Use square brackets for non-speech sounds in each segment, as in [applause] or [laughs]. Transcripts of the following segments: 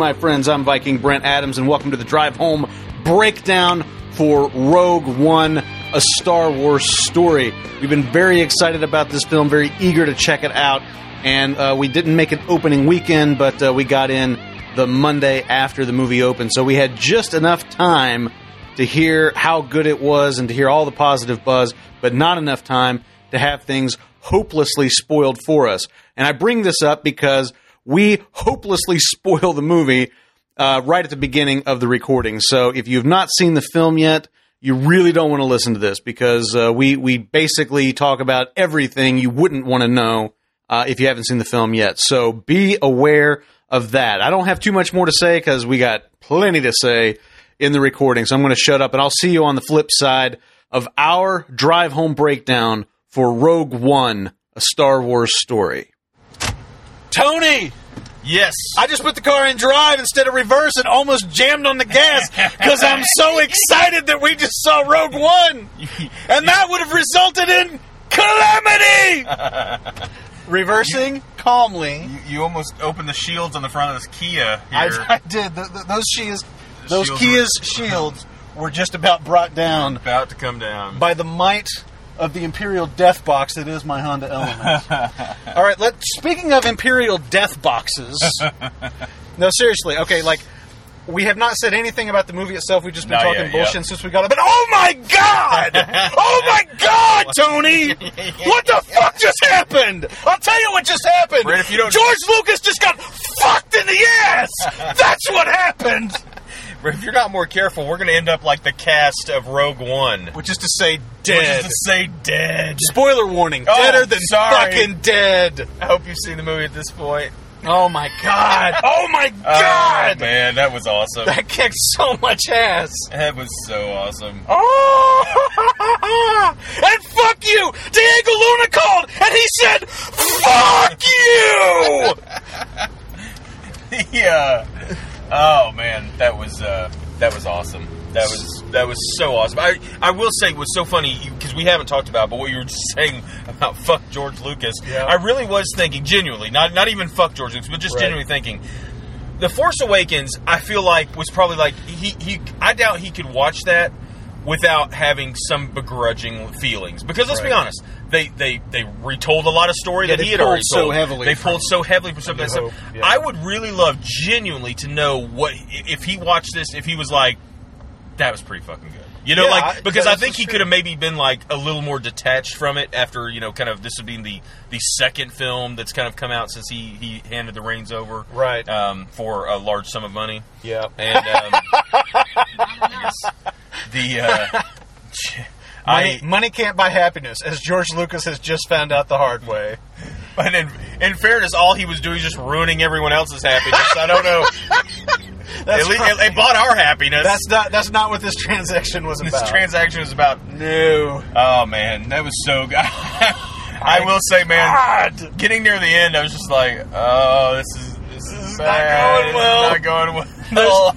My friends. I'm Viking Brent Adams, and welcome to the Drive Home breakdown for Rogue One, a Star Wars story. We've been very excited about this film, very eager to check it out, and uh, we didn't make an opening weekend, but uh, we got in the Monday after the movie opened, so we had just enough time to hear how good it was and to hear all the positive buzz, but not enough time to have things hopelessly spoiled for us. And I bring this up because we hopelessly [laughs] spoil the movie uh, right at the beginning of the recording. So if you've not seen the film yet, you really don't want to listen to this because uh, we we basically talk about everything you wouldn't want to know uh, if you haven't seen the film yet. So be aware of that. I don't have too much more to say because we got plenty to say in the recording. So I'm going to shut up and I'll see you on the flip side of our drive home breakdown for Rogue One, a Star Wars story. Tony! Yes. I just put the car in drive instead of reverse and almost jammed on the gas because I'm so [laughs] excited that we just saw Rogue One. And that would have resulted in calamity! [laughs] Reversing calmly. You, you almost opened the shields on the front of this Kia I, here. I did. Th th those shields, those shields Kia's shields were just about brought down about to come down. by the might of the Imperial Death Box that is my Honda Element. [laughs] All right, let speaking of Imperial Death Boxes. [laughs] no, seriously. Okay, like we have not said anything about the movie itself. We've just been Not talking yet, bullshit yeah. since we got it. But oh my god! oh my god, [laughs] Tony! What the fuck just happened? I'll tell you what just happened. Brett, if you don't- George Lucas just got fucked in the ass. That's what happened. But if you're not more careful, we're going to end up like the cast of Rogue One. Which is to say, dead. Which is to say dead. Spoiler warning: Oh, deader than sorry. fucking dead. I hope you've seen the movie at this point. Oh my god! [laughs] Oh my Oh, god! man, that was awesome. that kicked so much ass. That was so awesome. Oh! [laughs] and fuck you! Diego Luna called, and he said, "Fuck you!" [laughs] yeah. Oh man, that was uh, that was awesome. That was that was so awesome. I I will say it was so funny because we haven't talked about, but what you were just [laughs] saying about fuck George Lucas, Yeah. I really was thinking genuinely, not not even fuck George Lucas, but just Right. genuinely thinking. The Force Awakens, I feel like was probably like he he. I doubt he could watch that without having some begrudging feelings. Because let's be honest, they they they retold a lot of story Yeah, that he had pulled already so told. heavily They pulled so heavily from some of that stuff. Yeah. I would really love genuinely to know what if he watched this, if he was like, that was pretty fucking good. You know, Yeah, like I- because I think he could have maybe been like a little more detached from it after you know, kind of this would be the the second film that's kind of come out since he he handed the reins over, Right. um, for a large sum of money, Yeah. and um, [laughs] the uh, [laughs] Money, I money can't buy happiness, as George Lucas has just found out the hard way. But in, in fairness, all he was doing was just ruining everyone else's happiness. I don't know. [laughs] That's At least they bought our happiness. That's not. That's not what this transaction was this about. This transaction was about. no. Oh man, that was so good. [laughs] I will say, man, getting near the end, I was just like, oh, this is this is, not going well. Not going well.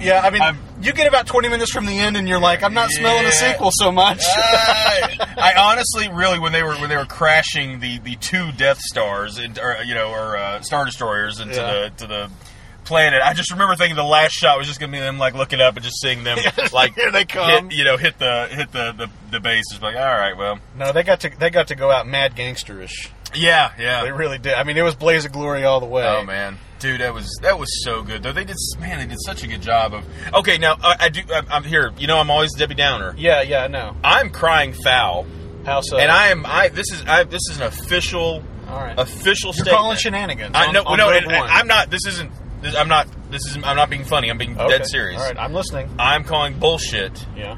Yeah, I mean, I'm- you get about 20 minutes from the end, and you're like, I'm not smelling a sequel so much. I, I honestly, really, when they were when they were crashing the, the two Death Stars, and or you know, or uh, Star Destroyers into Yeah. the to the planet, I just remember thinking the last shot was just gonna be them like looking up and just seeing them [laughs] like Here they come. hit, you know, hit the hit the the, the base. It's like, all right, well, no, they got to they got to go out mad gangsterish. Yeah, yeah. They really did. I mean, it was Blaze of Glory all the way. Oh man, dude, that was that was so good. Though they did, man, they did such a good job of. Okay, now I, I do. I'm, I'm here. You know, I'm always Debbie Downer. Yeah, yeah, no. I'm crying foul, How so? and I am. I this is I this is an official all right. official You're statement. calling shenanigans. I on- no, on no, Rogue and- One. I'm not. This isn't. This, I'm not. This is. I'm not being funny. I'm being Okay. dead serious. All right, I'm listening. I'm calling bullshit. Yeah.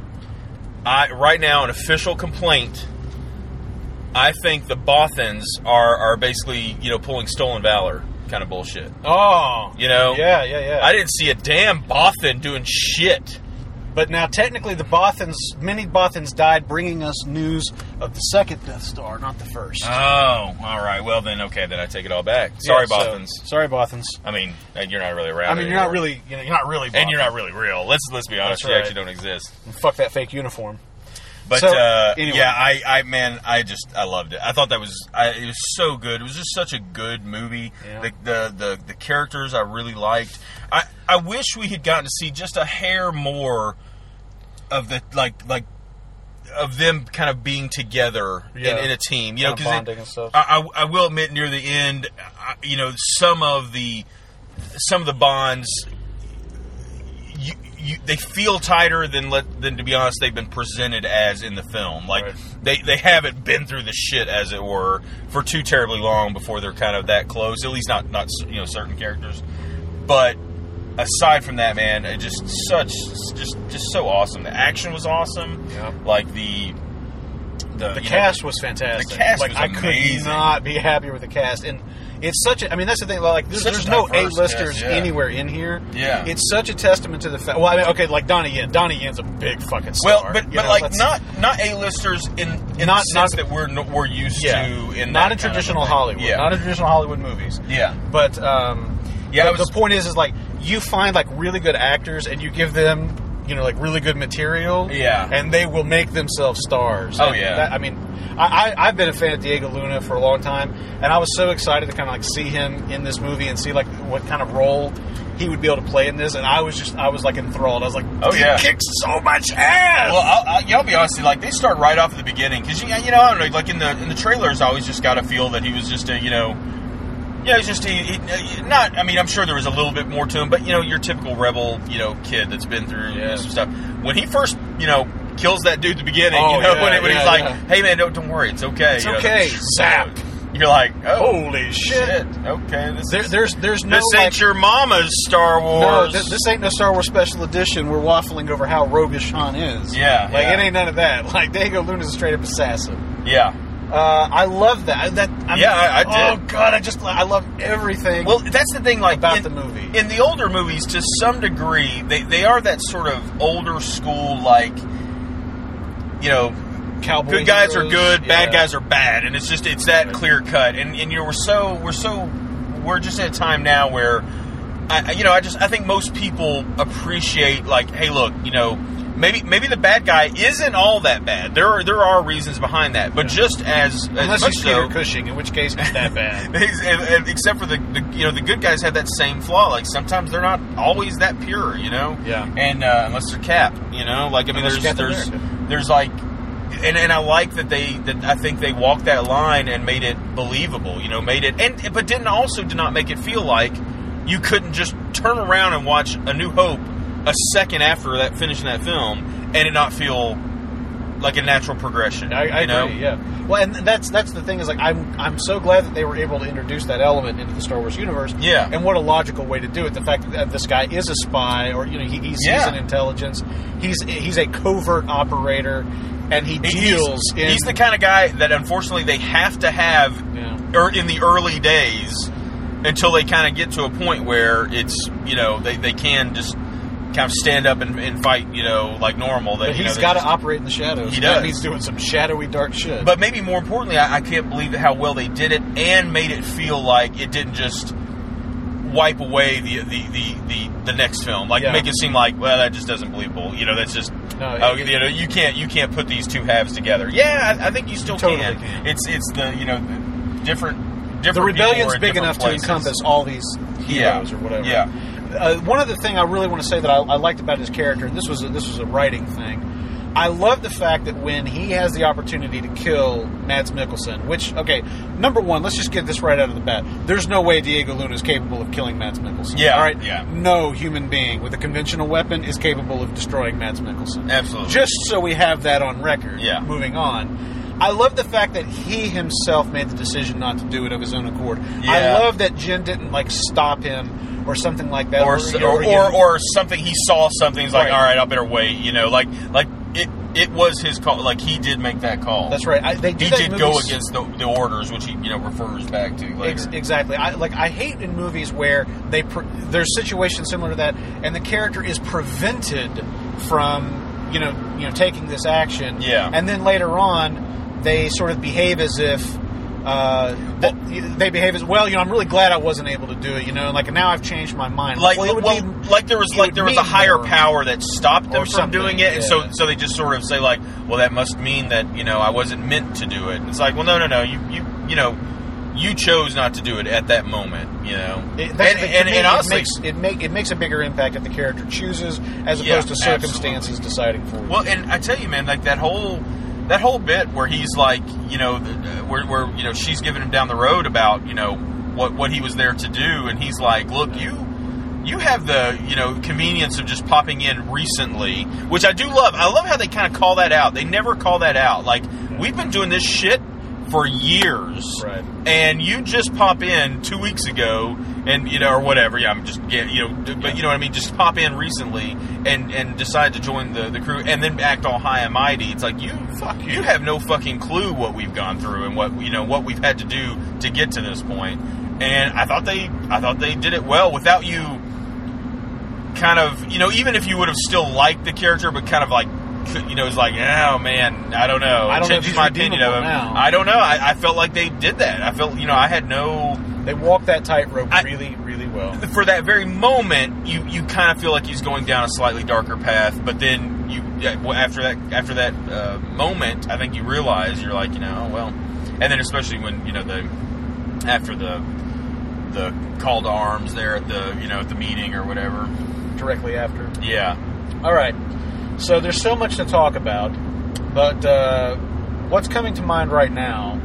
I right now an official complaint. I think the Bothans are are basically you know pulling stolen valor kind of bullshit. Oh. You know. Yeah, yeah, yeah. I didn't see a damn Bothan doing shit. But now, technically, the Bothans, many Bothans died, bringing us news of the second Death Star, not the first. Oh, all right. Well then, okay, then I take it all back. Sorry, Yeah, so- Bothans. sorry, Bothans. I mean, you're not really around. I mean, you're not really, you know, you're not really, and you're not really real. Let's let's be honest. That's You right. actually don't exist. And Fuck that fake uniform. But So, uh, anyway. yeah, I, I man, I just I loved it. I thought that was I, it was so good. It was just such a good movie. Yeah. The, the the the characters I really liked. I I wish we had gotten to see just a hair more of the like like of them kind of being together Yeah. in, in a team. You know, Kinda because bonding and stuff. I, I I will admit near the end, I, you know, some of the some of the bonds you, they feel tighter than let than to be honest they've been presented as in the film. Like Right. they they haven't been through the shit as it were for too terribly long before they're kind of that close. At least not not you know certain characters. But aside from that, man, it just such just just so awesome. The action was awesome. Yeah. Like the the, The you know, cast was fantastic. the cast like was I amazing. could not be happier with the cast, and it's such. A, I mean, that's the thing. Like, there's, there's no A-listers yeah. anywhere in here. Yeah. it's such a testament to the fact. Well, I mean, okay, like Donnie Yen. Donnie Yen's a big fucking star. Well, but but know, like not not a-listers in in Not- the sense not- that we're we're used yeah, to in not in a traditional. Hollywood. Yeah, not in traditional Hollywood movies. yeah, But um, Yeah, I was- the point is, is like you find like really good actors and you give them, you know, like really good material. Yeah. and they will make themselves stars. Oh, And yeah. that- I mean, I, I I've been a fan of Diego Luna for a long time, and I was so excited to kind of like see him in this movie and see like what kind of role he would be able to play in this. And I was just I was like enthralled. I was like, Oh, he yeah. kicks so much ass. Well, I'll, I'll, I'll be honest. Like they start right off at the beginning because you, you know I don't know. Like in the in the trailers, I always just got a feel that he was just a you know, yeah, he's just he, he, uh, not. I mean, I'm sure there was a little bit more to him, but you know, your typical rebel, you know, kid that's been through Yeah. some stuff. When he first, you know, kills that dude at the beginning, Oh, you know, yeah, [laughs] when, when yeah, he's like, "Hey man, don't don't worry, it's okay, It's you know, okay. Zap. [laughs] You're like, oh, Holy shit. Okay, this There, is, there's there's no this ain't like, your mama's Star No, Wars. this, this ain't no Star Wars special edition. We're waffling over how roguish Han is. Yeah, like yeah. it ain't none of that. [laughs] Like Diego Luna's a straight up assassin. yeah. Uh, I love that. That I Yeah, mean, I- I Oh god, I just I love everything. Well, that's the thing. Like About in, the movie. in the older movies, to some degree, they they are that sort of older school, like you know, cowboy good guys are good, bad yeah. guys are bad, and it's just it's that clear cut. And and you know, we're so we're so we're just at a time now where, I- you know, I just I think most people appreciate like, hey, look, you know. Maybe maybe the bad guy isn't all that bad. There are there are reasons behind that, but just as, as Unless much he's so, Cushing, in which case he's that bad. [laughs] Ex- and- and except for the, the you know the good guys have that same flaw. Like sometimes they're not always that pure, you know. Yeah. And uh, unless they're Cap, you know, like I mean, Unless there's there's America. there's like, and and I like that they that I think they walked that line and made it believable. You know, made it and but didn't also did not make it feel like you couldn't just turn around and watch A New Hope a second after that finishing that film and it not feel like a natural progression. I, I you know? agree. Yeah. Well, and that's that's the thing is like I'm I'm so glad that they were able to introduce that element into the Star Wars universe. Yeah. And what a logical way to do it. The fact that this guy is a spy, or you know, he, he's, he's an intelligence. He's he's a covert operator, and he He's- deals in. He's the kind of guy that unfortunately they have to have Yeah. or in the early days until they kind of get to a point where it's you know they, they can just kind of stand up and, and fight you know like normal. That but you know, got to operate in the shadows. He does. means doing some shadowy dark shit. But maybe more importantly, I, I can't believe how well they did it and made it feel like it didn't just wipe away the the, the, the, the next film. Like Yeah. make it seem like well that just doesn't believable. You know that's just No, oh, it- you know you can't you can't put these two halves together. Yeah, I, I think you still Totally can. can. It's it's the you know the different the different people rebellion's big enough places. to encompass all these Yeah. heroes or whatever. Yeah. Uh, one other thing I really want to say that I, I liked about his character, and this was a, this was a writing thing. I love the fact that when he has the opportunity to kill Mads Mikkelsen, which okay, number one, let's just get this right out of the bat. There's no way Diego Luna is capable of killing Mads Mikkelsen. Yeah, all right. yeah. No human being with a conventional weapon is capable of destroying Mads Mikkelsen. Absolutely. Just so we have that on record. Yeah. Moving on. I love the fact that he himself made the decision not to do it of his own accord. I love that Jyn didn't like stop him or something like that. or you or, or, or something he saw something he's like Right. all right I better wait you know like like it it was his call like he did make that call that's right. I, they he did go against the, the orders which he you know refers back to later Ex- exactly. I like. I hate in movies where they pre- there's situations similar to that, and the character is prevented from you know you know taking this action. Yeah. And then later on, they sort of behave as if uh, they behave as well. You know, I'm really glad I wasn't able to do it. You know, like now I've changed my mind. like well, it would well, be- like there was like there was a higher power that stopped them from doing it, and so so they just sort of say like, well, that must mean that you know I wasn't meant to do it. It's like, well, no, no, no, you you you know. You chose not to do it at that moment, you know, It, and, and, and honestly, it makes it make it makes a bigger impact if the character chooses as Yeah, opposed to circumstances absolutely. deciding for you. Well, and I tell you, man, like that whole that whole bit where he's like, you know, uh, where, where you know she's giving him down the road about you know what what he was there to do, and he's like, look, you you have the you know convenience of just popping in recently, which I do love. I love how they kind of call that out. They never call that out. Like we've been doing this shit for years, Right. and you just pop in two weeks ago and you know or whatever. Yeah i'm just yeah, you know but you know what i mean? Just pop in recently and and decide to join the the crew and then act all high and mighty. It's like you fuck you have no fucking clue what we've gone through and what you know what we've had to do to get to this point. and i thought they i thought they did it well without you kind of you know even if you would have still liked the character but kind of like you know it's like oh man i don't know I don't know changes he's my opinion of him now. i don't know I, I felt like they did that i felt you know i had no They walk that tightrope really, really well. [laughs] for that very moment, you, you kind of feel like he's going down a slightly darker path. But then you yeah, after that after that uh, moment, I think you realize you're like you know oh, well, and then especially when you know the after the the call to arms there at the you know at the meeting or whatever. Directly after. Yeah, All right. So there's so much to talk about, but uh, what's coming to mind right now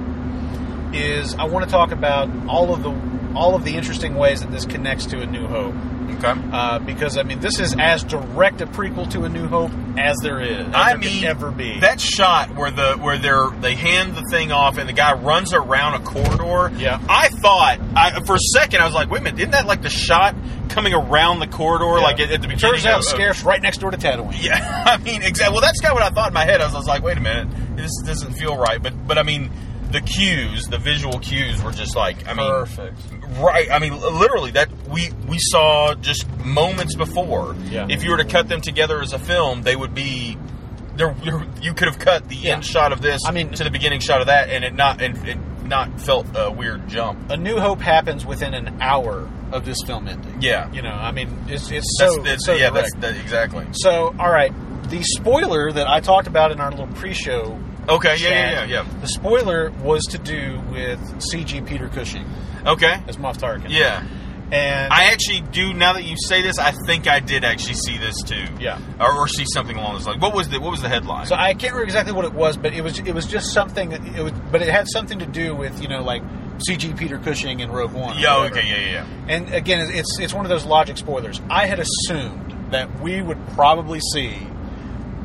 is I want to talk about all of the all of the interesting ways that this connects to A New Hope. Okay. Uh, because I mean, this is as direct a prequel to A New Hope as there is. As I there mean, ever be. that shot where the where they're they hand the thing off and the guy runs around a corridor. Yeah. I thought I for a second I was like, wait a minute, isn't that like the shot coming around the corridor, Yeah. like at, at the beginning? Turns out, of- Scarif right next door to Tatooine. Yeah, [laughs] I mean, exactly. Well, that's kind of what I thought in my head. I was, I was like, wait a minute, this doesn't feel right. But but I mean, the cues, the visual cues, were just like, I mean, Perfect. right. I mean, literally, that we we saw just moments before. Yeah. If you were to cut them together as a film, they would be. There, you could have cut the Yeah. end shot of this I mean- to the beginning shot of that, and it not and it not felt a weird jump. A New Hope happens within an hour of this film ending. Yeah. You know, I mean, it's it's That's, so, it's- so yeah, direct. that's that, exactly. So, all right, the spoiler that I talked about in our little pre-show. Okay, yeah, yeah, yeah, yeah. The spoiler was to do with CG Peter Cushing Okay, as Moff Tarkin. yeah. and I actually do. Now that you say this, I think I did actually see this too. Yeah. or, or see something along those lines. What was the What was the headline? so I can't remember exactly what it was, but it was it was just something. that- It was, but it had something to do with you know like CG Peter Cushing in Rogue One. yeah, okay, yeah, yeah, yeah. And again, it's it's one of those logic spoilers. I had assumed that we would probably see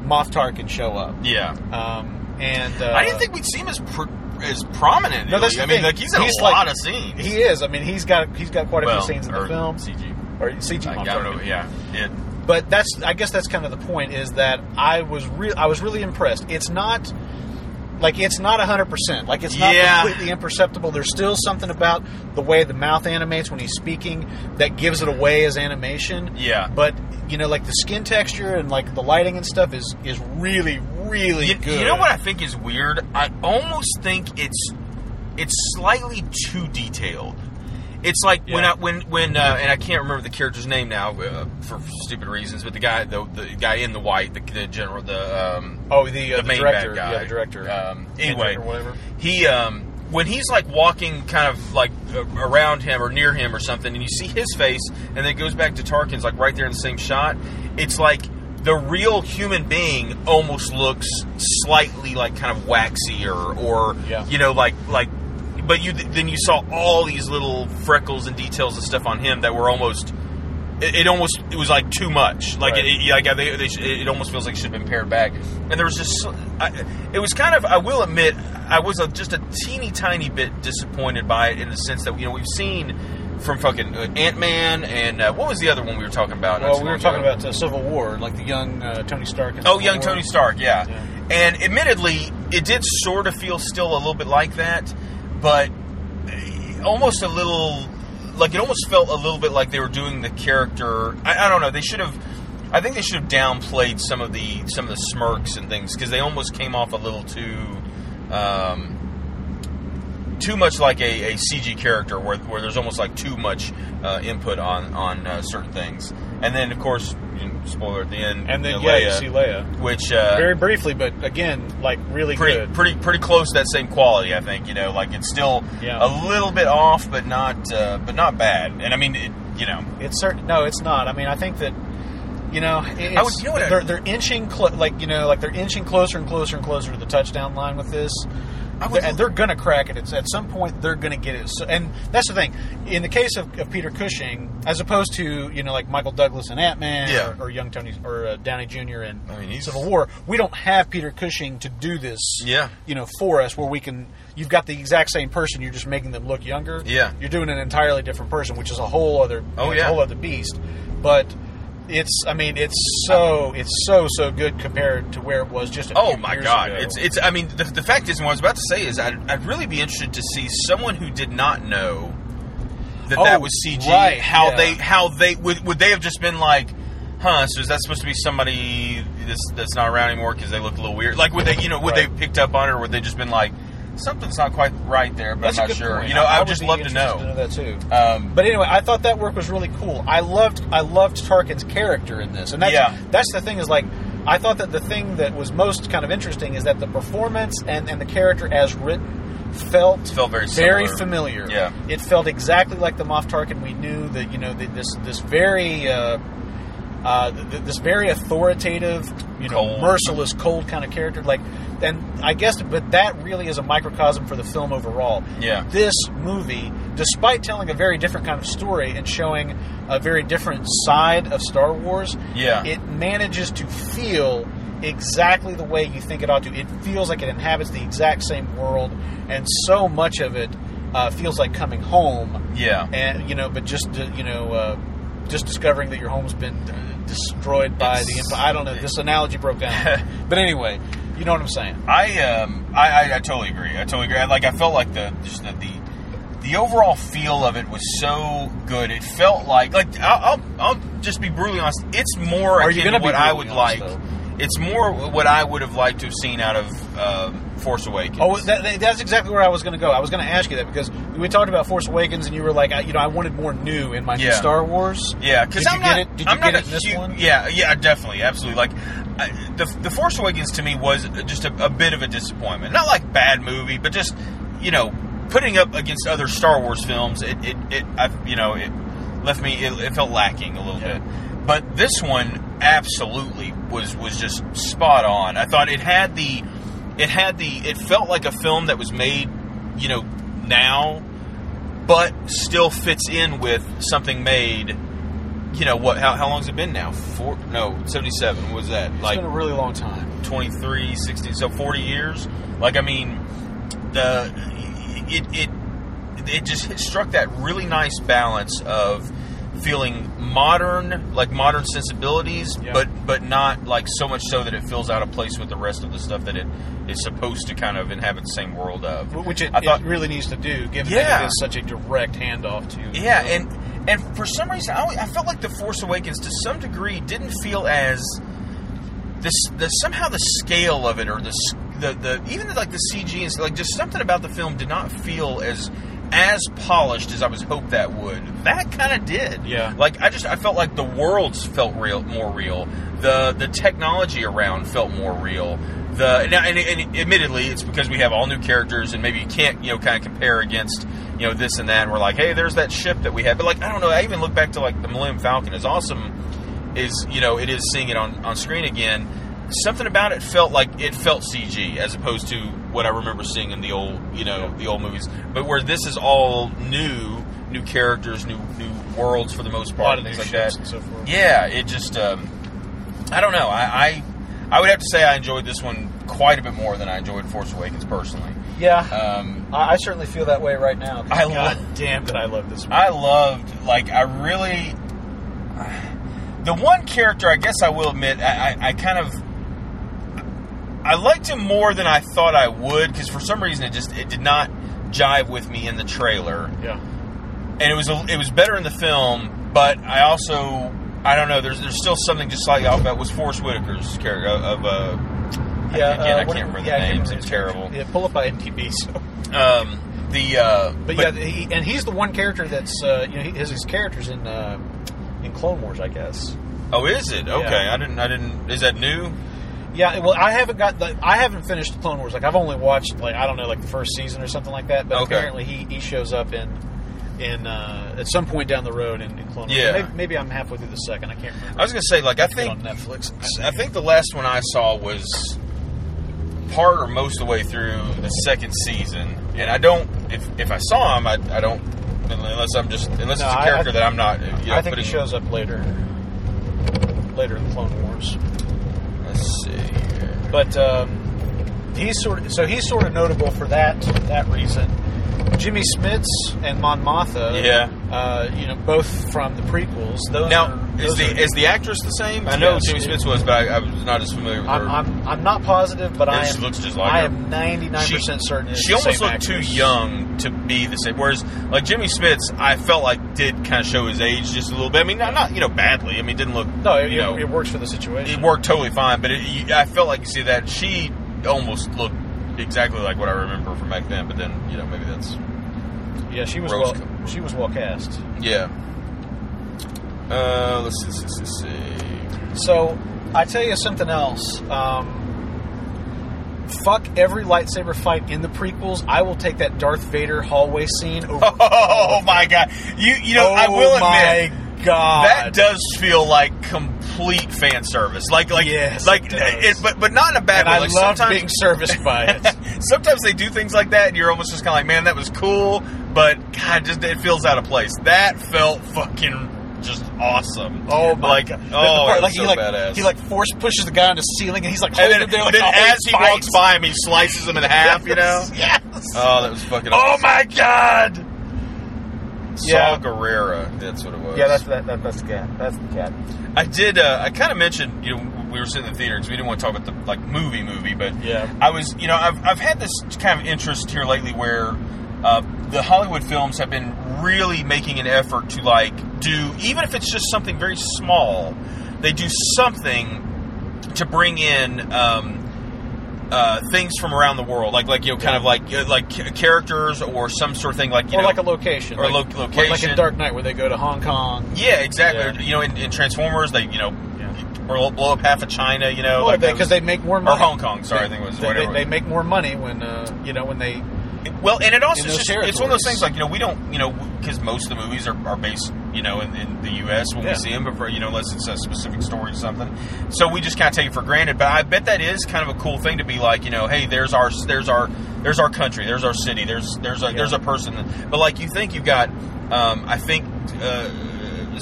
Moff Tarkin show up. Yeah. Um, and uh, I didn't think we'd see him as pr- as prominent. No, that's I mean, like he's in He's a like- lot of scenes. he is. I mean, he's got he's got quite a well, few scenes in the film. CG. Or CG. Like, I don't know. Yeah, it. But that's I guess that's kind of the point is that I was real I was really impressed. It's not like it's not 100%. Like it's not Yeah. completely imperceptible. There's still something about the way the mouth animates when he's speaking that gives it away as animation. Yeah. But you know like the skin texture and like the lighting and stuff is is really really You, good. you know what I think is weird? I almost think it's it's slightly too detailed. It's like when I when when uh, and I can't remember the character's name now uh, for stupid reasons, but the guy the, the guy in the white, the, the general, the um, Oh, the, uh, the the main director, bad guy. yeah, the director. Um, anyway, or whatever. he um, when he's like walking kind of like uh, around him or near him or something, and you see his face, and then it goes back to Tarkin's like right there in the same shot. It's like the real human being almost looks slightly like kind of waxy or or Yeah. you know like like. But you then you saw all these little freckles and details and stuff on him that were almost it, it almost it was like too much. Like Right. it, like they, they, it almost feels like it should have been pared back. And there was just I, it was kind of I will admit I was a, just a teeny tiny bit disappointed by it in the sense that you know we've seen from fucking uh, Ant Man and uh, what was the other one we were talking about? Well, we were talking ago? about uh, Civil War, like the young uh, Tony Stark. Oh, Civil young War. Tony Stark, yeah. Yeah. And admittedly, it did sort of feel still a little bit like that, but almost a little like it almost felt a little bit like they were doing the character. I, I don't know. They should have. I think they should have downplayed some of the some of the smirks and things because they almost came off a little too. Um, too much like a, a CG character, where, where there's almost like too much uh, input on on uh, certain things. And then, of course, you know, spoiler at the end, And then you know, yeah, you see Leia which uh, very briefly, but again, like really pretty good. pretty pretty close to that same quality. I think you know, like it's still Yeah. a little bit off, but not uh, but not bad. And I mean, it, you know, It's certain. No, it's not. I mean, I think that you know, it's, I would- you know what they're they're inching clo- like you know, like they're inching closer and closer and closer to the touchdown line with this. Would- and they're gonna crack it. It's, at some point, they're gonna get it. So, and that's the thing. In the case of, of Peter Cushing, as opposed to you know like Michael Douglas and Ant Man Yeah. or, or young Tony or uh, Downey Jr. in I mean, he's- Civil War, we don't have Peter Cushing to do this. Yeah. you know, for us, where we can. You've got the exact same person. You're just making them look younger. Yeah. you're doing an entirely different person, which is a whole other Oh, it's a yeah. whole other beast. But it's I mean it's so it's so so good compared to where it was just a Oh my god! ago. It's it's. I mean, the, the fact is, what I was about to say is, I'd, I'd really be interested to see someone who did not know that Oh, that was CG. right, how yeah. they how they would would they have just been like, huh? So is that supposed to be somebody that's that's not around anymore because they look a little weird? Like, would they you know would Right. they picked up on it or would they just been like, something's not quite right there, but That's I'm not sure. point. You know, I, would would just love to interested know. that too. Um, But anyway, I thought that work was really cool. I loved I loved Tarkin's character in this, and that's Yeah. that's the thing is like I thought that the thing that was most kind of interesting is that the performance and, and the character as written felt Felt very very similar. familiar. Yeah. it felt exactly like the Moff Tarkin we knew. That you know that this this very. Uh, uh, th- th- this very authoritative, you know, Cold. merciless, cold kind of character. Like, and I guess, but that really is a microcosm for the film overall. Yeah. This movie, despite telling a very different kind of story and showing a very different side of Star Wars, Yeah. it manages to feel exactly the way you think it ought to. It feels like it inhabits the exact same world, and so much of it uh, feels like coming home yeah. and you know, but just uh, you know, uh, just discovering that your home's been uh, destroyed by It's- the empire. I don't know. This analogy broke down, [laughs] but anyway, you know what I'm saying. I um I, I, I totally agree. I totally agree. I, like I felt like the just the, the the overall feel of it was so good. It felt like like I'll I'll, I'll just be brutally honest. It's more Are you akin gonna be what I would honest, like. though? It's more what I would have liked to have seen out of um, Force Awakens. Oh, that, that- that's exactly where I was going to go. I was going to ask you that because we talked about Force Awakens, and you were like, I, you know, I wanted more new in my new Star Wars. Yeah, because I'm you not. get it? Did you I'm get not it in this huge- one? Yeah, yeah, definitely, absolutely. Like I, the the Force Awakens to me was just a, a bit of a disappointment. Not like bad movie, but just you know putting up against other Star Wars films, it it, it I, you know it left me. It, it felt lacking a little Yeah. bit. But this one absolutely was was just spot on. I thought it had the it had the it felt like a film that was made you know now but still fits in with something made you know what how, how long's it been now? Four no 77 what was that? It's like been a really long time. 23 16 so 40 years? Like i mean the it it it just struck that really nice balance of feeling modern like modern sensibilities Yeah. but but not like so much so that it feels out of place with the rest of the stuff that it is supposed to kind of inhabit the same world of Which it, I thought- it really needs to do, given Yeah. that it is such a direct handoff to. Yeah, and and for some reason, I, I felt like the Force Awakens, to some degree, didn't feel as this. The somehow the scale of it, or the the the even like the CG and like just something about the film did not feel as as polished as I was hoped that would. That kind of did. Yeah. Like I just I felt like the worlds felt real, more real. The the technology around felt more real. The now, and, and admittedly, it's because we have all new characters, and maybe you can't you know kind of compare against you know this and that. And we're like, hey, there's that ship that we had, but like I don't know. I even look back to like the Millennium Falcon. As awesome is you know it is seeing it on on screen again. Something about it felt like it felt CG as opposed to what I remember seeing in the old you know the old movies. But where this is all new, new characters, new new worlds for the most part, and things like that. and so forth. Yeah, it just um, I don't know. I, I I would have to say I enjoyed this one quite a bit more than I enjoyed Force Awakens personally. Yeah, Um, I, I certainly feel that way right now. I God lo- damn that I love this movie. I loved like I really the one character I guess I will admit I, I, I kind of I liked him more than I thought I would because for some reason it just it did not jive with me in the trailer yeah, and it was a, it was better in the film but I also I don't know there's there's still something just slightly off about was Forest Whitaker's character of uh yeah. again, I can't remember the yeah, I can't names. It's terrible. Yeah, pull up by NTB. [laughs] So um the uh, But, yeah, he, and he's the one character that's uh, you know he, his his characters in uh, in Clone Wars, I guess. oh, is it okay? Yeah. I didn't. I didn't. Is that new? Yeah, well, I haven't got the I haven't finished Clone Wars. Like I've only watched like I don't know like the first season or something like that. But Okay. apparently he, he shows up in in uh, at some point down the road in, in Clone Wars. Yeah. maybe, maybe I'm halfway through the second. I can't remember. I was gonna say like I think on Netflix. I think the last one I saw was part or most of the way through the second season, and I don't. If if I saw him, I, I don't unless I'm just unless No, it's a character I- that I'm not. You know, I think putting, he shows up later later in Clone Wars. Let's see. Here. But um, he's sort of so he's sort of notable for that that reason. Jimmy Smits and Mon Mothma, Yeah. uh, you know, both from the prequels. Those Now, are, is the are- is the actress the same? I know Yes. Jimmy Smits was, but I, I was not as familiar with her. I'm, I'm, I'm not positive, but Yeah, I she looks just like I her. am 99 percent certain. it's She almost looked too young to be the same. Whereas, like Jimmy Smits's, I felt like did kind of show his age just a little bit. I mean, not, not you know badly. I mean, didn't look. No, it, you know, it works for the situation. it worked totally fine. But it, I felt like you see that she almost looked exactly like what I remember from back then. But then you know maybe that's yeah, she was Rose well. She was well cast. yeah. Uh, let's see, let's see, let's see. So I tell you something else. Um, fuck every lightsaber fight in the prequels. I will take that Darth Vader hallway scene over. [laughs] Oh my god! You you know I Oh will my admit God, that does feel like complete fan service. Like like Yes, like it does. but but not in a bad and way. I Like love sometimes being serviced by it. [laughs] sometimes they do things like that, and you're almost just kind of like, man, that was cool, but God, just it feels out of place. That felt fucking just awesome. Oh my like god! oh, part, like was he like badass. he like force pushes the guy on the ceiling, and he's like and then, there. Like, then as he walks by him, he slices him in half. You [laughs] know. yes. Oh, that was fucking. Oh my god! Saw Yeah. Gerrera. That's what it was. Yeah, that's that, that that's the cat. That's the cat. I did. Uh, I kind of mentioned, you know, we were sitting in the theater because we didn't want to talk about the like movie movie, but Yeah. I was, you know, I've I've had this kind of interest here lately where uh, the Hollywood films have been really making an effort to like do, even if it's just something very small, they do something to bring in. Um, uh, things from around the world, like like you know, kind of like uh, like characters or some sort of thing, like you or know, like a location, or like, lo- like- like in Dark Knight, where they go to Hong Kong. Yeah, exactly. Yeah. You know, in, in Transformers, they you know Yeah. blow, blow up half of China. You know, Well, like that because they make more or. Hong Kong. Sorry, I think it was they, whatever. they, they make more money when uh, you know when they well, and it also those just it's one of those things like you know we don't you know because most of the movies are, are based you know in, in the U.S. when Yeah. we see them, but for, you know unless it's a specific story or something, so we just kind of take it for granted. But I bet that is kind of a cool thing to be like you know hey there's our there's our there's our country there's our city there's there's a there's a person but like you think you've got um, I think. Uh,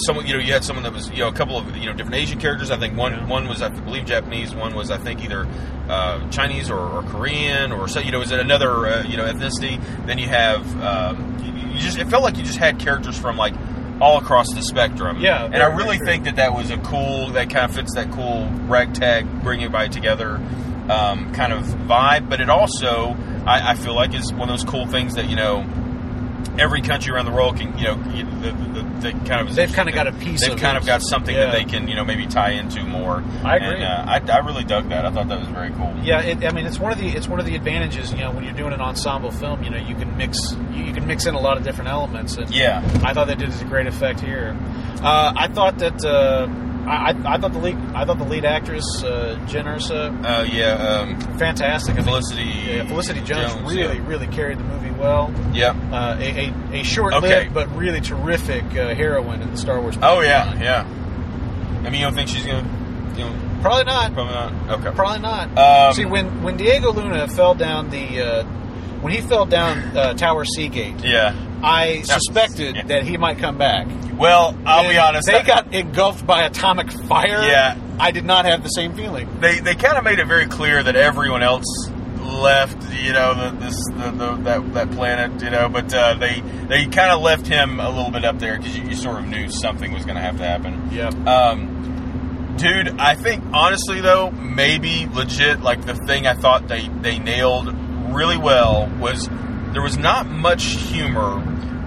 Someone, you know, you had someone that was, you know, a couple of, you know, different Asian characters. I think one, Yeah. one was, I believe, Japanese. One was, I think, either uh, Chinese or, or Korean or so. You know, is it another, uh, you know, ethnicity? Then you have, um, you just, it felt like you just had characters from like all across the spectrum. Yeah, and I really true. think that that was a cool, that kind of fits that cool ragtag, bring everybody together, um, kind of vibe. But it also, I, I feel like, is one of those cool things that you know. Every country around the world can, you know, the, the, they kind of They've kinda got a piece They've of kind it. of got something Yeah. that they can, you know, maybe tie into more. I agree. And, uh, I, I really dug that. I thought that was very cool. Yeah, it, I mean it's one of the it's one of the advantages. You know, when you're doing an ensemble film, you know you can mix you, you can mix in a lot of different elements. And Yeah. I thought they did a great effect here. Uh, I thought that uh, I, I I thought the lead I thought the lead actress uh, Jyn Erso Uh, yeah. Um, fantastic. I Felicity. yeah, Felicity Jones, Jones, really yeah. really carried the movie well. Yeah. Uh, a, a, a short-lived Okay. but really terrific uh, heroine in the Star Wars. Oh yeah. Yeah. I mean, you don't think she's gonna? You know, probably not. probably not. Okay. Probably not. Um, See, when when Diego Luna fell down the uh, when he fell down uh, Tower Seagate, Yeah. I suspected yeah. that he might come back. Well, I'll be honest. They I- got engulfed by atomic fire. Yeah. I did not have the same feeling. they they kind of made it very clear that everyone else left you know the, this the, the that that planet you know but uh, they they kind of left him a little bit up there because you, you sort of knew something was going to have to happen Yeah. um dude i think honestly though maybe legit like the thing i thought they they nailed really well was there was not much humor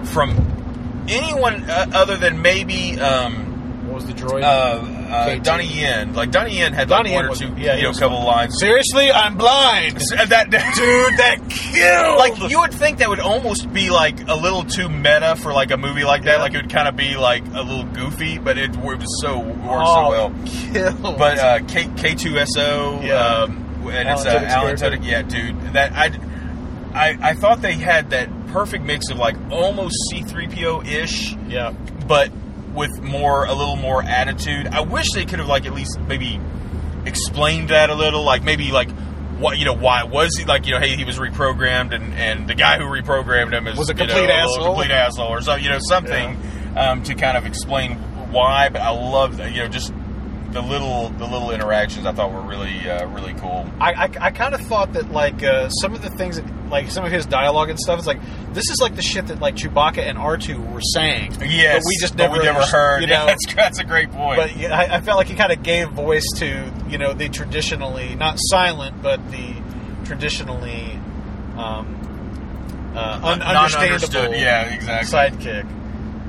from anyone uh, other than maybe um What was the droid? Uh, uh. Donnie Yen, like Donnie Yen had Donnie like one Yen or was- two, yeah, you know, was couple lines. Seriously, I'm blind. [laughs] That dude, that [laughs] killed. like you would think that would almost be like a little too meta for like a movie like that. Yeah. Like it would kind of be like a little goofy, but it, it was so worked so Oh, well. killed. But uh, K K two S O, Yeah. um, and it's uh, Alan Alan. Tudyk. Yeah, dude, that I, I, I thought they had that perfect mix of like almost C three PO ish, yeah, but with more a little more attitude. I wish they could have like at least maybe explained that a little, like maybe like. What you know? Why was he like you know? Hey, he was reprogrammed, and, and the guy who reprogrammed him is Was a you know, complete asshole. complete asshole, or something. You know, something um, to kind of explain why. But I love that. You know, just the little the little interactions I thought were really uh, really cool. I, I, I kind of thought that like uh, some of the things that like some of his dialogue and stuff is like this is like the shit that like Chewbacca and R two were saying. Yes, but we just never, we never heard. You Yeah, know, [laughs] that's that's a great point. but yeah, I, I felt like he kind of gave voice to you know the traditionally not silent but the traditionally um, uh, un- understandable yeah, exactly. sidekick.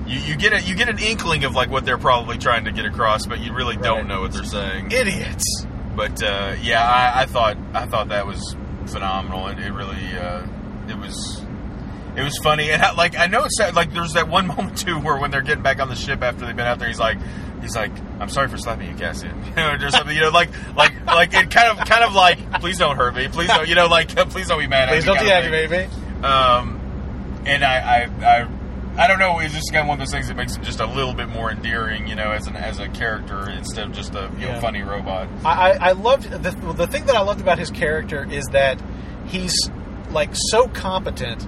You, you get a, you get an inkling of like what they're probably trying to get across, but you really Right. don't know what they're saying. Idiots. But uh, yeah, I, I thought I thought that was phenomenal, and it really uh, it was it was funny. And I, like I know it's like there's that one [laughs] moment too where when they're getting back on the ship after they've been out there, he's like he's like I'm sorry for slapping you, Cassian, [laughs] you know, something, you know, like like like it kind of kind of like please don't hurt me, please don't, you know, like [laughs] please don't be mad Please at don't me. of thing. deactivate me. Um, and I, I, I, I don't know. It's just kind of one of those things that makes him just a little bit more endearing, you know, as an as a character instead of just a you know funny robot. I, I loved the, the thing that I loved about his character is that he's like so competent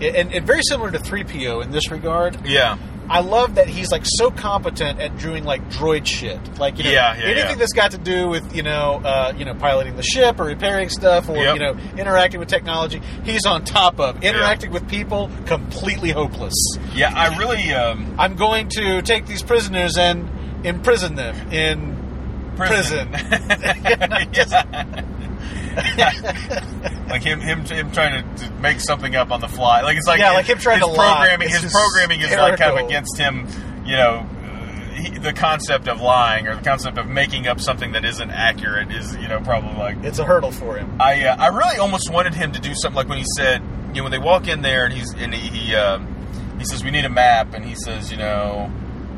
and, and very similar to 3PO in this regard. Yeah, I love that he's like so competent at doing like droid shit. Like you know, Yeah, yeah, anything yeah. that's got to do with you know, uh, you know, piloting the ship or repairing stuff or Yep. you know, interacting with technology, he's on top of. Interacting with people, completely hopeless. yeah. I really um, I'm going to take these prisoners and imprison them in prison. Yeah. [laughs] [laughs] [laughs] like him, him, him trying to, to make something up on the fly. Like it's like Yeah, like him trying his to lie. programming. It's His programming is like kind of against him. You know, uh, he, the concept of lying or the concept of making up something that isn't accurate is you know probably like It's a hurdle for him. I uh, I really almost wanted him to do something like when he said, you know, when they walk in there and he's and he he, um, he says we need a map and he says, you know,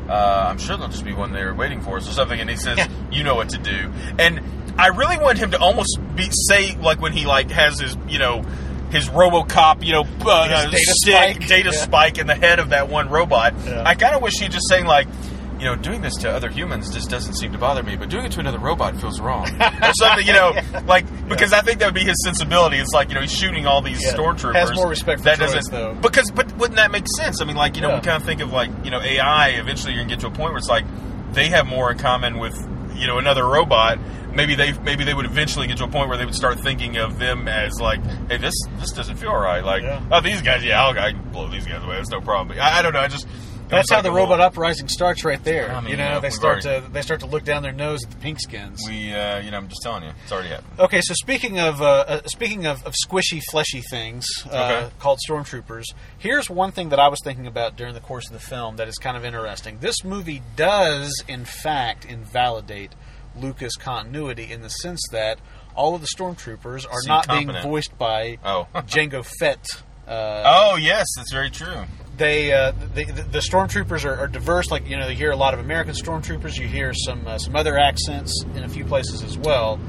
uh, I'm sure there'll just be one there waiting for us or something and he says, Yeah. you know what to do. And I really want him to almost be say like when he like has his you know. His RoboCop, you know, uh, uh, data stick, spike. data Yeah. spike in the head of that one robot. Yeah. I kind of wish he'd just saying like, you know, doing this to other humans just doesn't seem to bother me, but doing it to another robot feels wrong, or something. You know, [laughs] like because I think that would be his sensibility. It's like you know he's shooting all these Yeah. stormtroopers. Has more respect for that droids, doesn't though. because but wouldn't that make sense? I mean, like you know, Yeah. we kind of think of like you know AI. Eventually, you're gonna get to a point where it's like they have more in common with you know another robot. Maybe they maybe they would eventually get to a point where they would start thinking of them as like, hey, this this doesn't feel right. Like, Yeah. oh, these guys, yeah, I'll, I can blow these guys away. It's no problem. I, I don't know. I just That's how the a little- robot uprising starts right there. I mean, you know, they start already- to they start to look down their nose at the pink skins. We, uh, you know, I'm just telling you, it's already happened. Okay, so speaking of uh, uh, speaking of, of squishy, fleshy things uh, Okay. called stormtroopers, here's one thing that I was thinking about during the course of the film that is kind of interesting. This movie does, in fact, invalidate Lucas continuity in the sense that all of the stormtroopers are Seem not competent. being voiced by Oh. Jango Fett. [laughs] Uh, Oh yes, that's very true. They uh, the, the, the stormtroopers are, are diverse. Like you know, you hear a lot of American stormtroopers. You hear some uh, some other accents in a few places as well.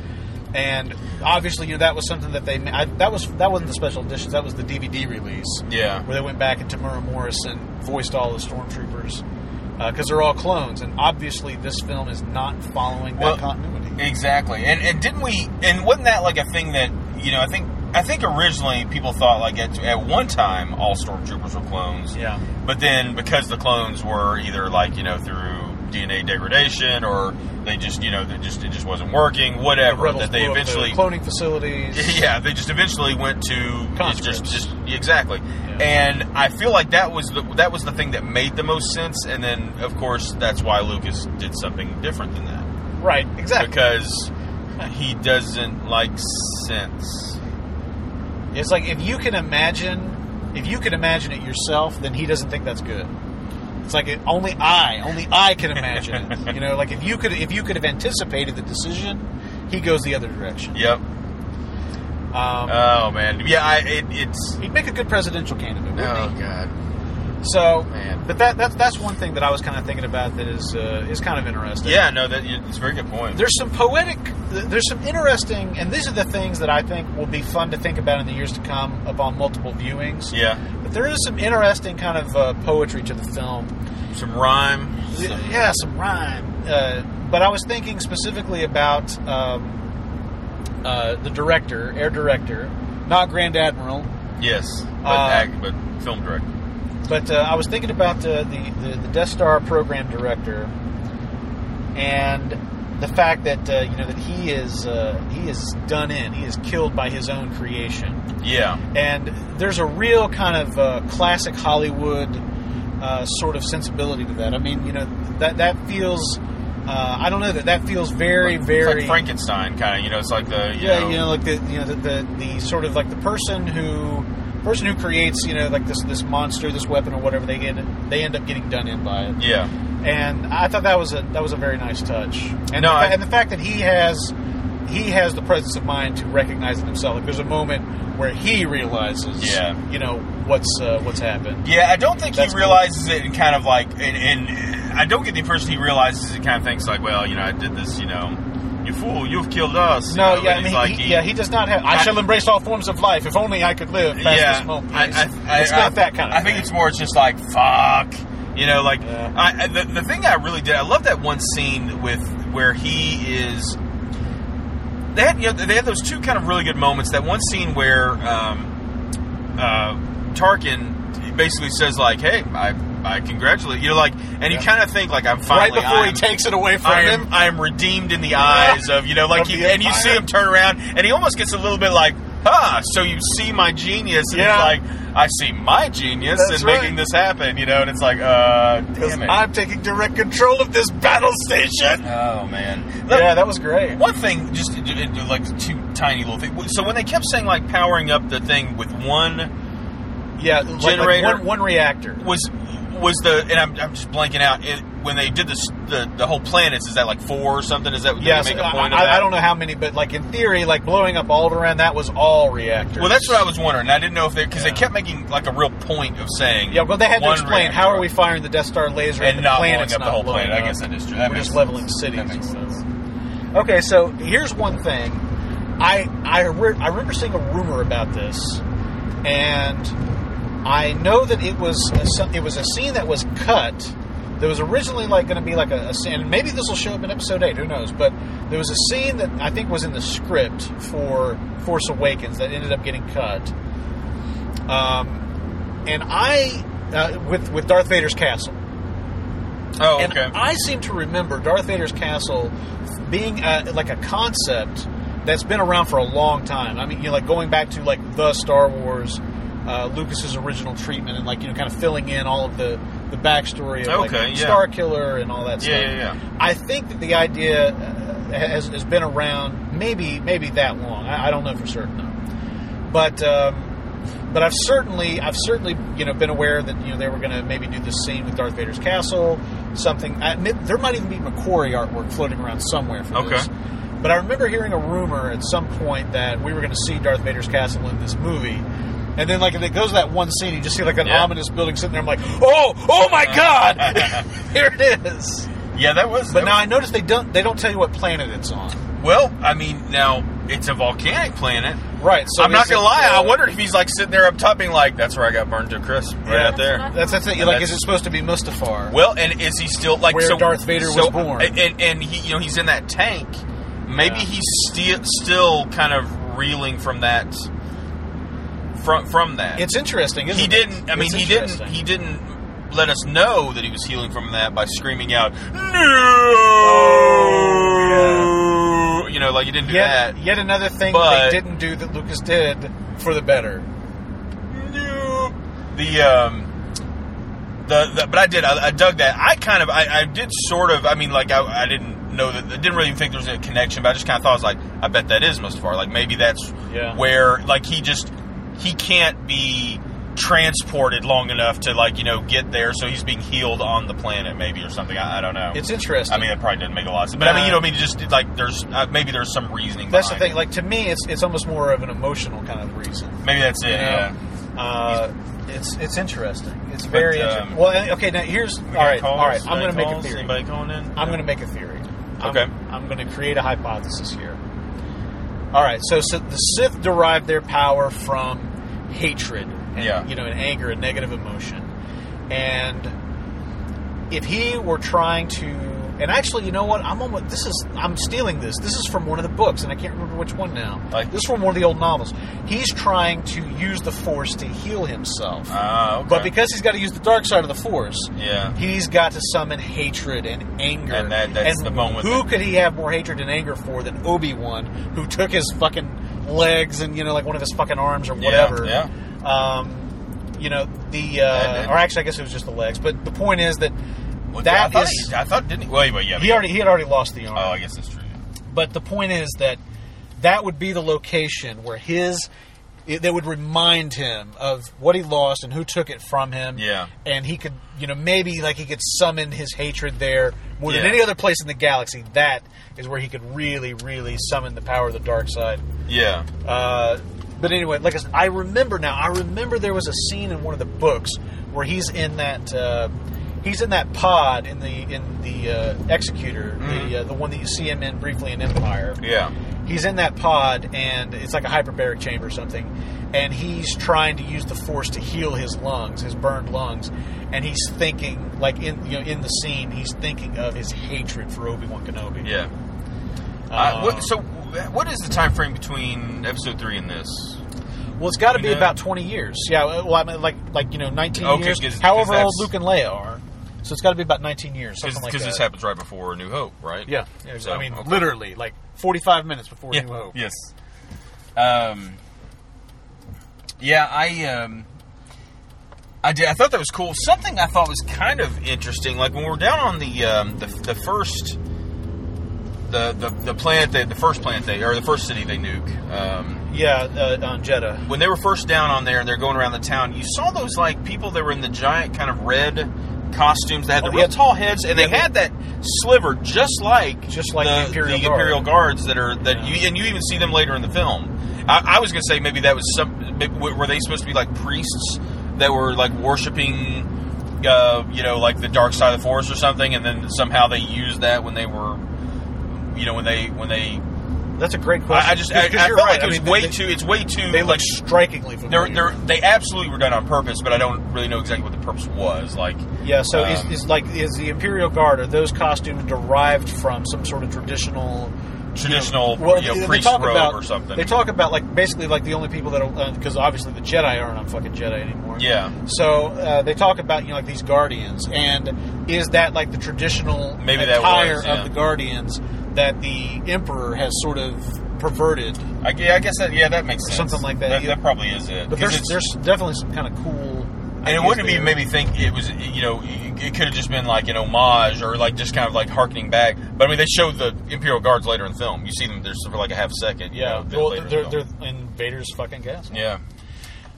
And obviously, you know that was something that they I, that was that wasn't the special editions. That was the DVD release Yeah. where they went back and Temuera Morrison voiced all the stormtroopers because they're all clones. And obviously, this film is not following that Well, continuity. Exactly. And and didn't we? And wasn't that like a thing that you know? I think I think originally people thought like at, at one time all stormtroopers were clones. Yeah. But then because the clones were either like you know through DNA degradation or they just you know they just it just wasn't working, whatever. rebels that they the eventually cloning facilities. [laughs] yeah, they just eventually went to just just exactly. And I feel like that was the that was the thing that made the most sense. And then of course that's why Lucas did something different than that Right. Exactly. because he doesn't like sense. It's like if you can imagine, if you can imagine it yourself, then he doesn't think that's good. It's like it, only I, only I can imagine it. [laughs] You know, like if you could, if you could have anticipated the decision, he goes the other direction. Yep. Um, Oh man. Yeah. I. It, it's. he'd make a good presidential candidate. Oh he? god. So, Man. but that that's that's one thing that I was kind of thinking about that is uh, is kind of interesting. Yeah. No. That. It's a very good point. there's some poetic, there's some interesting, and these are the things that I think will be fun to think about in the years to come upon multiple viewings. Yeah. But there is some interesting kind of uh, poetry to the film. Some rhyme. Some, Yeah, some rhyme. Uh, but I was thinking specifically about um, uh, the director, air director, not Grand Admiral, Yes. But, Uh, act, but film director. But uh, I was thinking about uh, the, the the Death Star program director and the fact that uh, you know that he is uh, he is done in, he is killed by his own creation. Yeah. and there's a real kind of uh, classic Hollywood uh, sort of sensibility to that. I mean, you know, that that feels. Uh, I don't know that that feels very, It's very. like Frankenstein kind of. You know. It's like the. You yeah, know, you know, like the you know the, the the sort of like the person who person who creates you know like this this monster, this weapon or whatever they get they end up getting done in by it. Yeah. And I thought that was a that was a very nice touch. And, No, the, I- and the fact that he has he has the presence of mind to recognize it himself. Like there's a moment where he realizes, Yeah. you know what's uh, what's happened. Yeah, I don't think That's he cool. realizes it and kind of like, and, and I don't get the impression he realizes it. Kind of thinks like, well, you know, I did this, you know, you fool, you've killed us. you No, know, yeah, I mean, like, he, yeah, he does not have. I, I- shall embrace all forms of life. If only I could live past yeah, this moment. I, It's, I, it's not that kind of. I think thing. it's more. It's just like fuck. You know, like Yeah. The, the thing I really did. I love that one scene with where he is. They had you know they had those two kind of really good moments. That one scene where um, uh, Tarkin basically says like, "Hey, I I congratulate you." know, Like, and you Yeah. kind of think like, "I'm finally right before he I'm- takes it away from I him. I am redeemed in the eyes of you know like he, and you see him turn around and he almost gets a little bit like ah so you see my genius and Yeah. it's like I see my genius That's in right. making this happen you know and it's like uh damn it I'm taking direct control of this battle station. oh man Look, Yeah, that was great. one thing just like two tiny little things so when they kept saying like powering up the thing with one Yeah, like, like one, one reactor. was was the and I'm, I'm just blanking out it, when they did this the the whole planets is that like four or something is that Yes, make a I, point of I, that? I don't know how many, but like in theory, like blowing up Alderaan, that was all reactors. Well, that's what I was wondering. I didn't know if they because Yeah. they kept making like a real point of saying Yeah, well, they had to explain how are we firing the Death Star laser and the not blowing up the whole planet. I guess that is true. That We're just sense. leveling cities. That makes sense. Okay, so here's one thing. I I, re- I remember seeing a rumor about this, and I know that it was a, it was a scene that was cut. There was originally like going to be like a, a scene, and maybe this will show up in episode eight. Who knows? But there was a scene that I think was in the script for Force Awakens that ended up getting cut. Um, and I uh, with with Darth Vader's castle. Oh, And okay. I seem to remember Darth Vader's castle being uh like a concept that's been around for a long time. I mean, you know, like going back to like the Star Wars, uh, Lucas's original treatment, and like you know, kind of filling in all of the the backstory of like yeah. Starkiller and all that Yeah, stuff. yeah, yeah. I think that the idea uh, has, has been around maybe maybe that long. I, I don't know for certain though, but. Um, but I've certainly, I've certainly, you know, been aware that you know they were going to maybe do this scene with Darth Vader's castle, something. I, admit- there might even be McQuarrie artwork floating around somewhere for Okay. this. But I remember hearing a rumor at some point that we were going to see Darth Vader's castle in this movie. And then, like, if it goes to that one scene, you just see like an Yeah. ominous building sitting there. I'm like, oh, oh my god, [laughs] [laughs] here it is. yeah, that was. But that now I notice they don't they don't tell you what planet it's on. well, I mean, now it's a volcanic planet. Right. So I'm not gonna it, lie. uh, I wondered if he's like sitting there up top, being like, "That's where I got burned to crisp, right Yeah. out there." That's that's it. And Like, that's- is it supposed to be Mustafar? Well, and is he still like Where so, Darth Vader so- was born. And, and he, you know, he's in that tank. Maybe Yeah. he's still still kind of reeling from that. From from that, It's interesting. Isn't he it? didn't. I mean, he didn't. He didn't let us know that he was healing from that by screaming out, "No!" You know, like he didn't do Yet, that. yet another thing But- they didn't do that Lucas did for the better. No. The um. The, the but I did I, I dug that I kind of I, I did sort of I mean like I, I didn't know that I didn't really think there was a connection but I just kind of thought I was like I bet that is Mustafar like maybe that's Yeah. where like he just he can't be transported long enough to like you know get there, so he's being healed on the planet, maybe or something. I, I don't know. It's interesting. I mean, it probably doesn't make a lot of sense. But I mean, you know, I mean, just like there's uh, maybe there's some reasoning. that's the thing. Like to me, it's it's almost more of an emotional kind of reason. maybe that's it. You know? Yeah. Uh, it's it's interesting. It's very um, interesting. Well, okay. Now here's all right. Calls? All right. I'm going to make a theory. Anybody calling in? I'm going to make a theory. I'm, Okay. I'm going to create a hypothesis here. All right. So, so the Sith derived their power from hatred, and, Yeah. you know, and anger, and negative emotion. And if he were trying to, and actually, you know what? I'm almost. This is. I'm stealing this. This is from one of the books, and I can't remember which one now. Like- this is from one of the old novels. He's trying to use the Force to heal himself. Ah, okay. But because he's got to use the dark side of the Force, yeah. he's got to summon hatred and anger. And that- that's And the moment Who that- could he have more hatred and anger for than Obi Wan, who took his fucking legs and you know like one of his fucking arms or Yeah, whatever? yeah. Um, you know the, uh, And- and- or actually, I guess it was just the legs. But the point is that Well, I that thought is he- I thought didn't he? Wait, wait, yeah. he already he had already lost the arm. Oh, I guess that's true. But the point is that that would be the location where his it, that would remind him of what he lost and who took it from him. Yeah. and he could, you know, maybe like he could summon his hatred there more than any other place in the galaxy. That is where he could really, really summon the power of the dark side. Yeah. Uh, but anyway, like I said, I remember now. I remember there was a scene in one of the books where he's in that. Uh, He's in that pod in the in the uh, executor, the uh, the one that you see him in briefly in Empire Yeah. he's in that pod and it's like a hyperbaric chamber or something and he's trying to use the force to heal his lungs his burned lungs and he's thinking like in you know in the scene he's thinking of his hatred for obi-wan kenobi Yeah. Uh, Uh, what, so, what is the time frame between episode three and this? well it's got to be know? about 20 years yeah well i mean like like you know 19 Okay, years 'cause- however 'cause old luke and leia are so it's got to be about 19 years something like that Because this happens right before New Hope, right? yeah, yeah So, i mean okay. literally like 45 minutes before Yeah. new hope Yes. Um. Yeah, I um. I did. I thought that was cool. Something I thought was kind of interesting, like when we're down on the um, the, the first the, the the planet they, the first planet they or the first city they nuke. Um, yeah uh, on Jedha when they were first down on there and they're going around the town, you saw those like people that were in the giant kind of red costumes that had the real tall heads, and they had that sliver just like Just like the Imperial Guard. Imperial Guards that are that you and you even see them later in the film. I, I was going to say maybe that was some maybe, were they supposed to be like priests that were like worshiping. Uh, you know, like the dark side of the force or something, and then somehow they used that when they were, you know, when they when they. That's a great question I, I just I, I 'Cause felt you're like right. it I was mean, way they- too. It's way too. They like strikingly they're, they're, they absolutely were done on purpose, but I don't really know exactly what the purpose was. Like, yeah, so um, is, is like is the Imperial Guard are those costumes derived from some sort of traditional traditional, well, you know, they priest robe about, or something. They talk about like basically like the only people that because obviously the Jedi aren't on fucking Jedha anymore. yeah, So uh, they talk about you know like these guardians, and is that like the traditional Maybe that attire was, yeah. of the guardians that the Emperor has sort of perverted? I, yeah, I guess that yeah, that makes sense. Something like that, That, yeah. that probably is it. But there's there's definitely some kind of cool. and it wouldn't there. even maybe think it was you know it could have just been like an homage or like just kind of like harkening back. But I mean, they showed the Imperial Guards later in the film. You see them there's for like a half second. you Yeah, know, well, later in the they're, they're in Vader's fucking castle. yeah.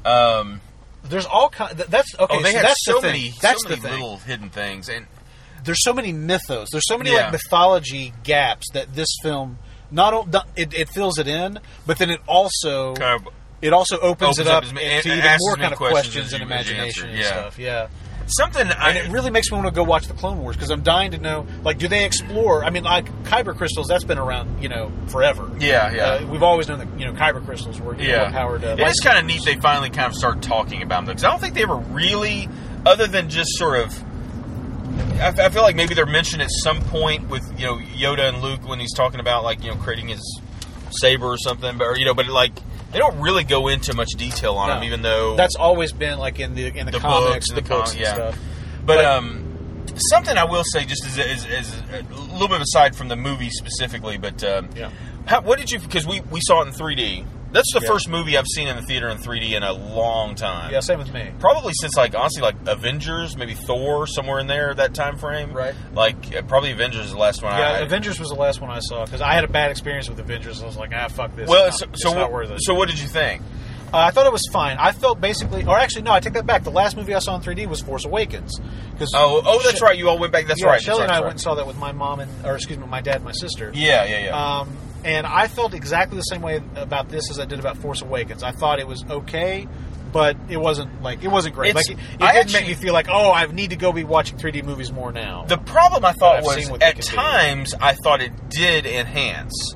Um, There's all kind. That's okay. oh, they so had that's so the thing. many, That's so the many thing. little hidden things, and There's so many mythos. There's so many Yeah. like mythology gaps that this film not it, it fills it in, but then it also kind of it also opens, opens it up up to even more kind of questions questions and you- as you imagination and yeah. stuff. Yeah. something. I, And it really makes me want to go watch the Clone Wars because I'm dying to know, like, do they explore? I mean, like kyber crystals, that's been around, you know, forever. Yeah, yeah. Uh, we've always known that, you know, kyber crystals were you know, Yeah, powered. Uh, it is kind of neat. They finally kind of start talking about them because I don't think they ever really, other than just sort of. I, I feel like maybe they're mentioned at some point with you know Yoda and Luke when he's talking about like you know creating his saber or something, but or, you know, but like they don't really go into much detail on No. them, even though That's always been like in the in the, The comics, the, the books com- and yeah. stuff. But, But- um, something I will say, just as, as, as a little bit aside from the movie specifically, but um, Yeah. how, what did you? Because we we saw it in 3D. That's the Yeah. first movie I've seen in the theater in 3D in a long time. Yeah, same with me. Probably since like honestly like Avengers, maybe Thor, somewhere in there that time frame. Right. Like probably Avengers is the last one. Yeah, I, Avengers was the last one I saw because I had a bad experience with Avengers. I was like, ah, fuck this. Well, it's so not, so, it's not what, worth it. so what did you think? Uh, I thought it was fine. I felt basically, or actually, no, I take that back. The last movie I saw in 3D was Force Awakens. Cause Oh, oh, that's right. You all went back. That's yeah, right. Shelly and I right, went and saw that with my mom and, or excuse me, my dad and my sister. Yeah, yeah, yeah. Um, and I felt exactly the same way about this as I did about Force Awakens. I thought it was okay, but it wasn't like it wasn't great. It's- like it, it didn't actually- make me feel like, oh, I need to go be watching 3D movies more now. The problem I thought was seen what they at do. times I thought it did enhance,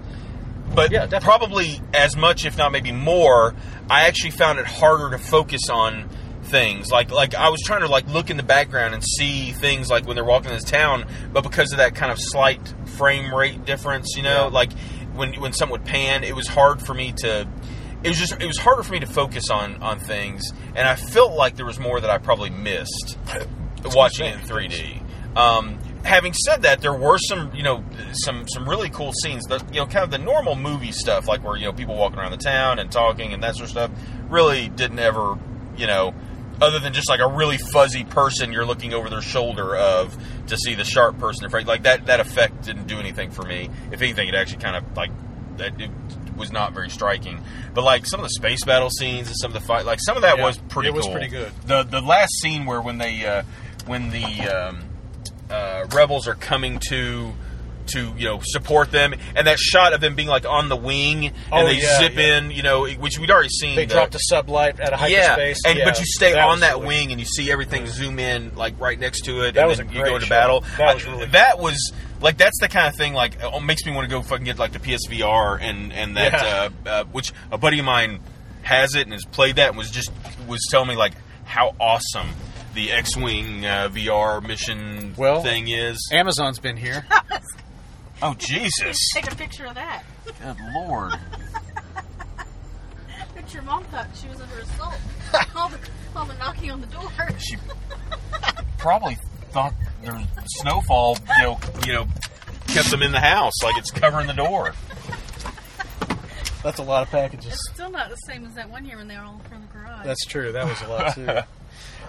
but Yeah, probably as much, if not maybe more. I actually found it harder to focus on things like like I was trying to like look in the background and see things like when they're walking in this town, but because of that kind of slight frame rate difference, you know, Yeah. like when when something would pan, it was hard for me to. It was just it was harder for me to focus on on things, and I felt like there was more that I probably missed [laughs] watching it in 3D. Um, having said that, there were some, you know, some some really cool scenes. The you know, kind of the normal movie stuff, like where you know people walking around the town and talking and that sort of stuff, really didn't ever, you know, other than just like a really fuzzy person you're looking over their shoulder of to see the sharp person in front. Like that that effect didn't do anything for me. If anything, it actually kind of like that. It, was not very striking, but like some of the space battle scenes and some of the fight, like some of that Yeah, was pretty. it was cool. pretty good. The the last scene where when they uh, when the um, uh, rebels are coming to to you know support them, and that shot of them being like on the wing and Oh, they yeah, zip yeah. in, you know, which we'd already seen. they the- dropped a sublight at a yeah, hyperspace. and yeah, but you stay on that really- wing and you see everything zoom in like right next to it. That and was then you go into shot. battle. That was I- really that was like that's the kind of thing like makes me want to go fucking get like the PSVR and and that Yeah. uh, uh, which a buddy of mine has it and has played that and was just was telling me like how awesome the X-wing uh, VR mission Well, thing is. Amazon's been here. [laughs] Oh Jesus! Take a picture of that. Good lord! [laughs] But your mom thought she was under assault. [laughs] all, the, all the knocking on the door. She probably thought their snowfall, you know, you know, kept them in the house like it's covering the door. That's a lot of packages. It's still not the same as that one year when they were all in front of the garage. That's true. That was a lot too.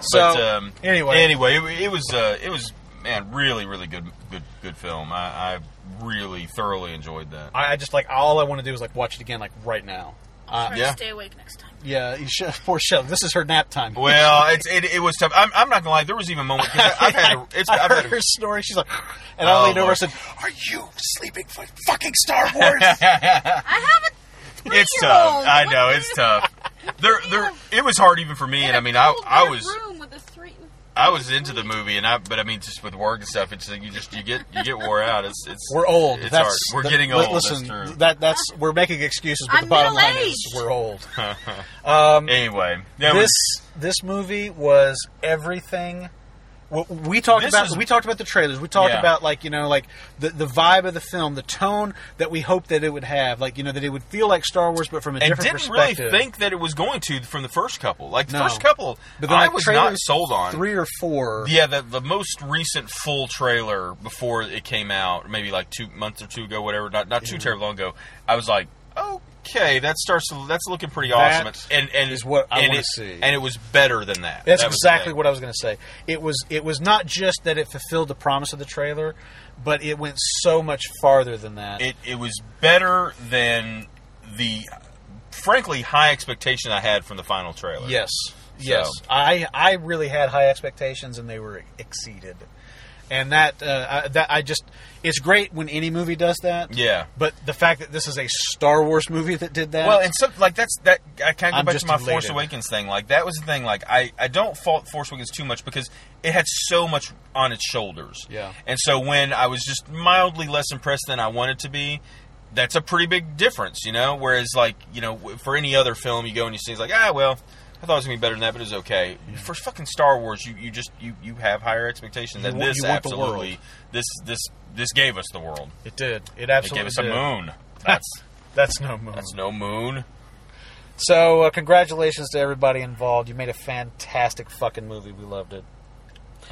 So but um, anyway, anyway, it, it was uh, it was man, really, really good, good, good film. I, I really thoroughly enjoyed that. I, I just like all I want to do is like watch it again, like right now. Uh, yeah. stay awake next time. yeah, you should. [laughs] Poor Shelley. This is her nap time. Well, [laughs] it's it, it was tough. I'm, I'm not gonna lie. There was even a moment because I've had to, it's [laughs] I I've heard had her to, snoring. She's like, [gasps] and I leaned over and said, "Are you sleeping for fucking Star Wars?" I have a it's tough. I know it's tough. There, there. It was hard even for me, and I mean, I, I was. Room with a three, I was into the movie, and I, but I mean, just with work and stuff, it's like you just you get you get wore out. It's it's We're old. It's that's hard. We're the- getting old. Listen, that's true. that that's we're making excuses, but I'm the bottom line is we're old. [laughs] Um, anyway, that this was, this movie was everything. W- We talked This about was- we talked about the trailers. We talked Yeah. about like you know like the the vibe of the film, the tone that we hoped that it would have, like you know that it would feel like Star Wars, but from a and different didn't really think that it was going to from the first couple. Like the No. first couple, but then I was not sold on. three or four. Yeah, the the most recent full trailer before it came out, maybe like two months or two ago, whatever, not not too terribly long ago. I was like, okay, that starts. To, that's looking pretty That awesome. And and is what I wanna it- see. And it was better than that. That's That exactly what I was going to say. It was it was not just that it fulfilled the promise of the trailer, but it went so much farther than that. it, it was better than the frankly high expectation I had from the final trailer. Yes, yes. I I really had high expectations and they were exceeded, and that uh, I, that I just it's great when any movie does that. Yeah. But the fact that this is a Star Wars movie that did that. Well, and so like that's that. I kind of I'm go back to my Force. Awakens thing. Like that was the thing. Like I, I don't fault Force Awakens too much because it had so much on its shoulders. Yeah. And so when I was just mildly less impressed than I wanted to be, that's a pretty big difference, you know. Whereas like you know for any other film, you go and you see it's like ah well. I thought it was gonna be better than that, but it was okay. For fucking Star Wars, you, you just you, you have higher expectations, than this you want the absolutely this this this gave us the world. it did. It It absolutely gave us a moon. [laughs] That's That's no moon. that's no moon. So, uh, congratulations to everybody involved. You made a fantastic fucking movie. We loved it.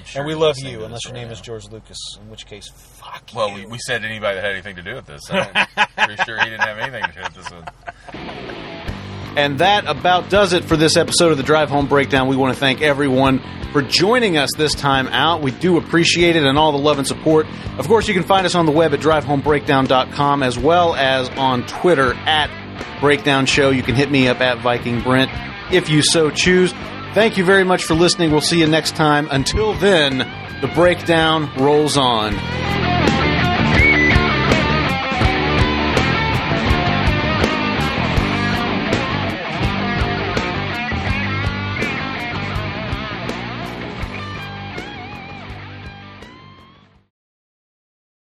Sure and we love you, unless your right name now. is George Lucas, in which case, fuck Well, you. we, we said anybody that had anything to do with this. I'm [laughs] pretty sure he didn't have anything to do with this one. And that about does it for this episode of the Drive Home Breakdown. We want to thank everyone for joining us this time out. We do appreciate it and all the love and support. Of course, you can find us on the web at drivehomebreakdown.com as well as on Twitter at Breakdown Show. You can hit me up at Viking Brent if you so choose. Thank you very much for listening. We'll see you next time. Until then, the breakdown rolls on.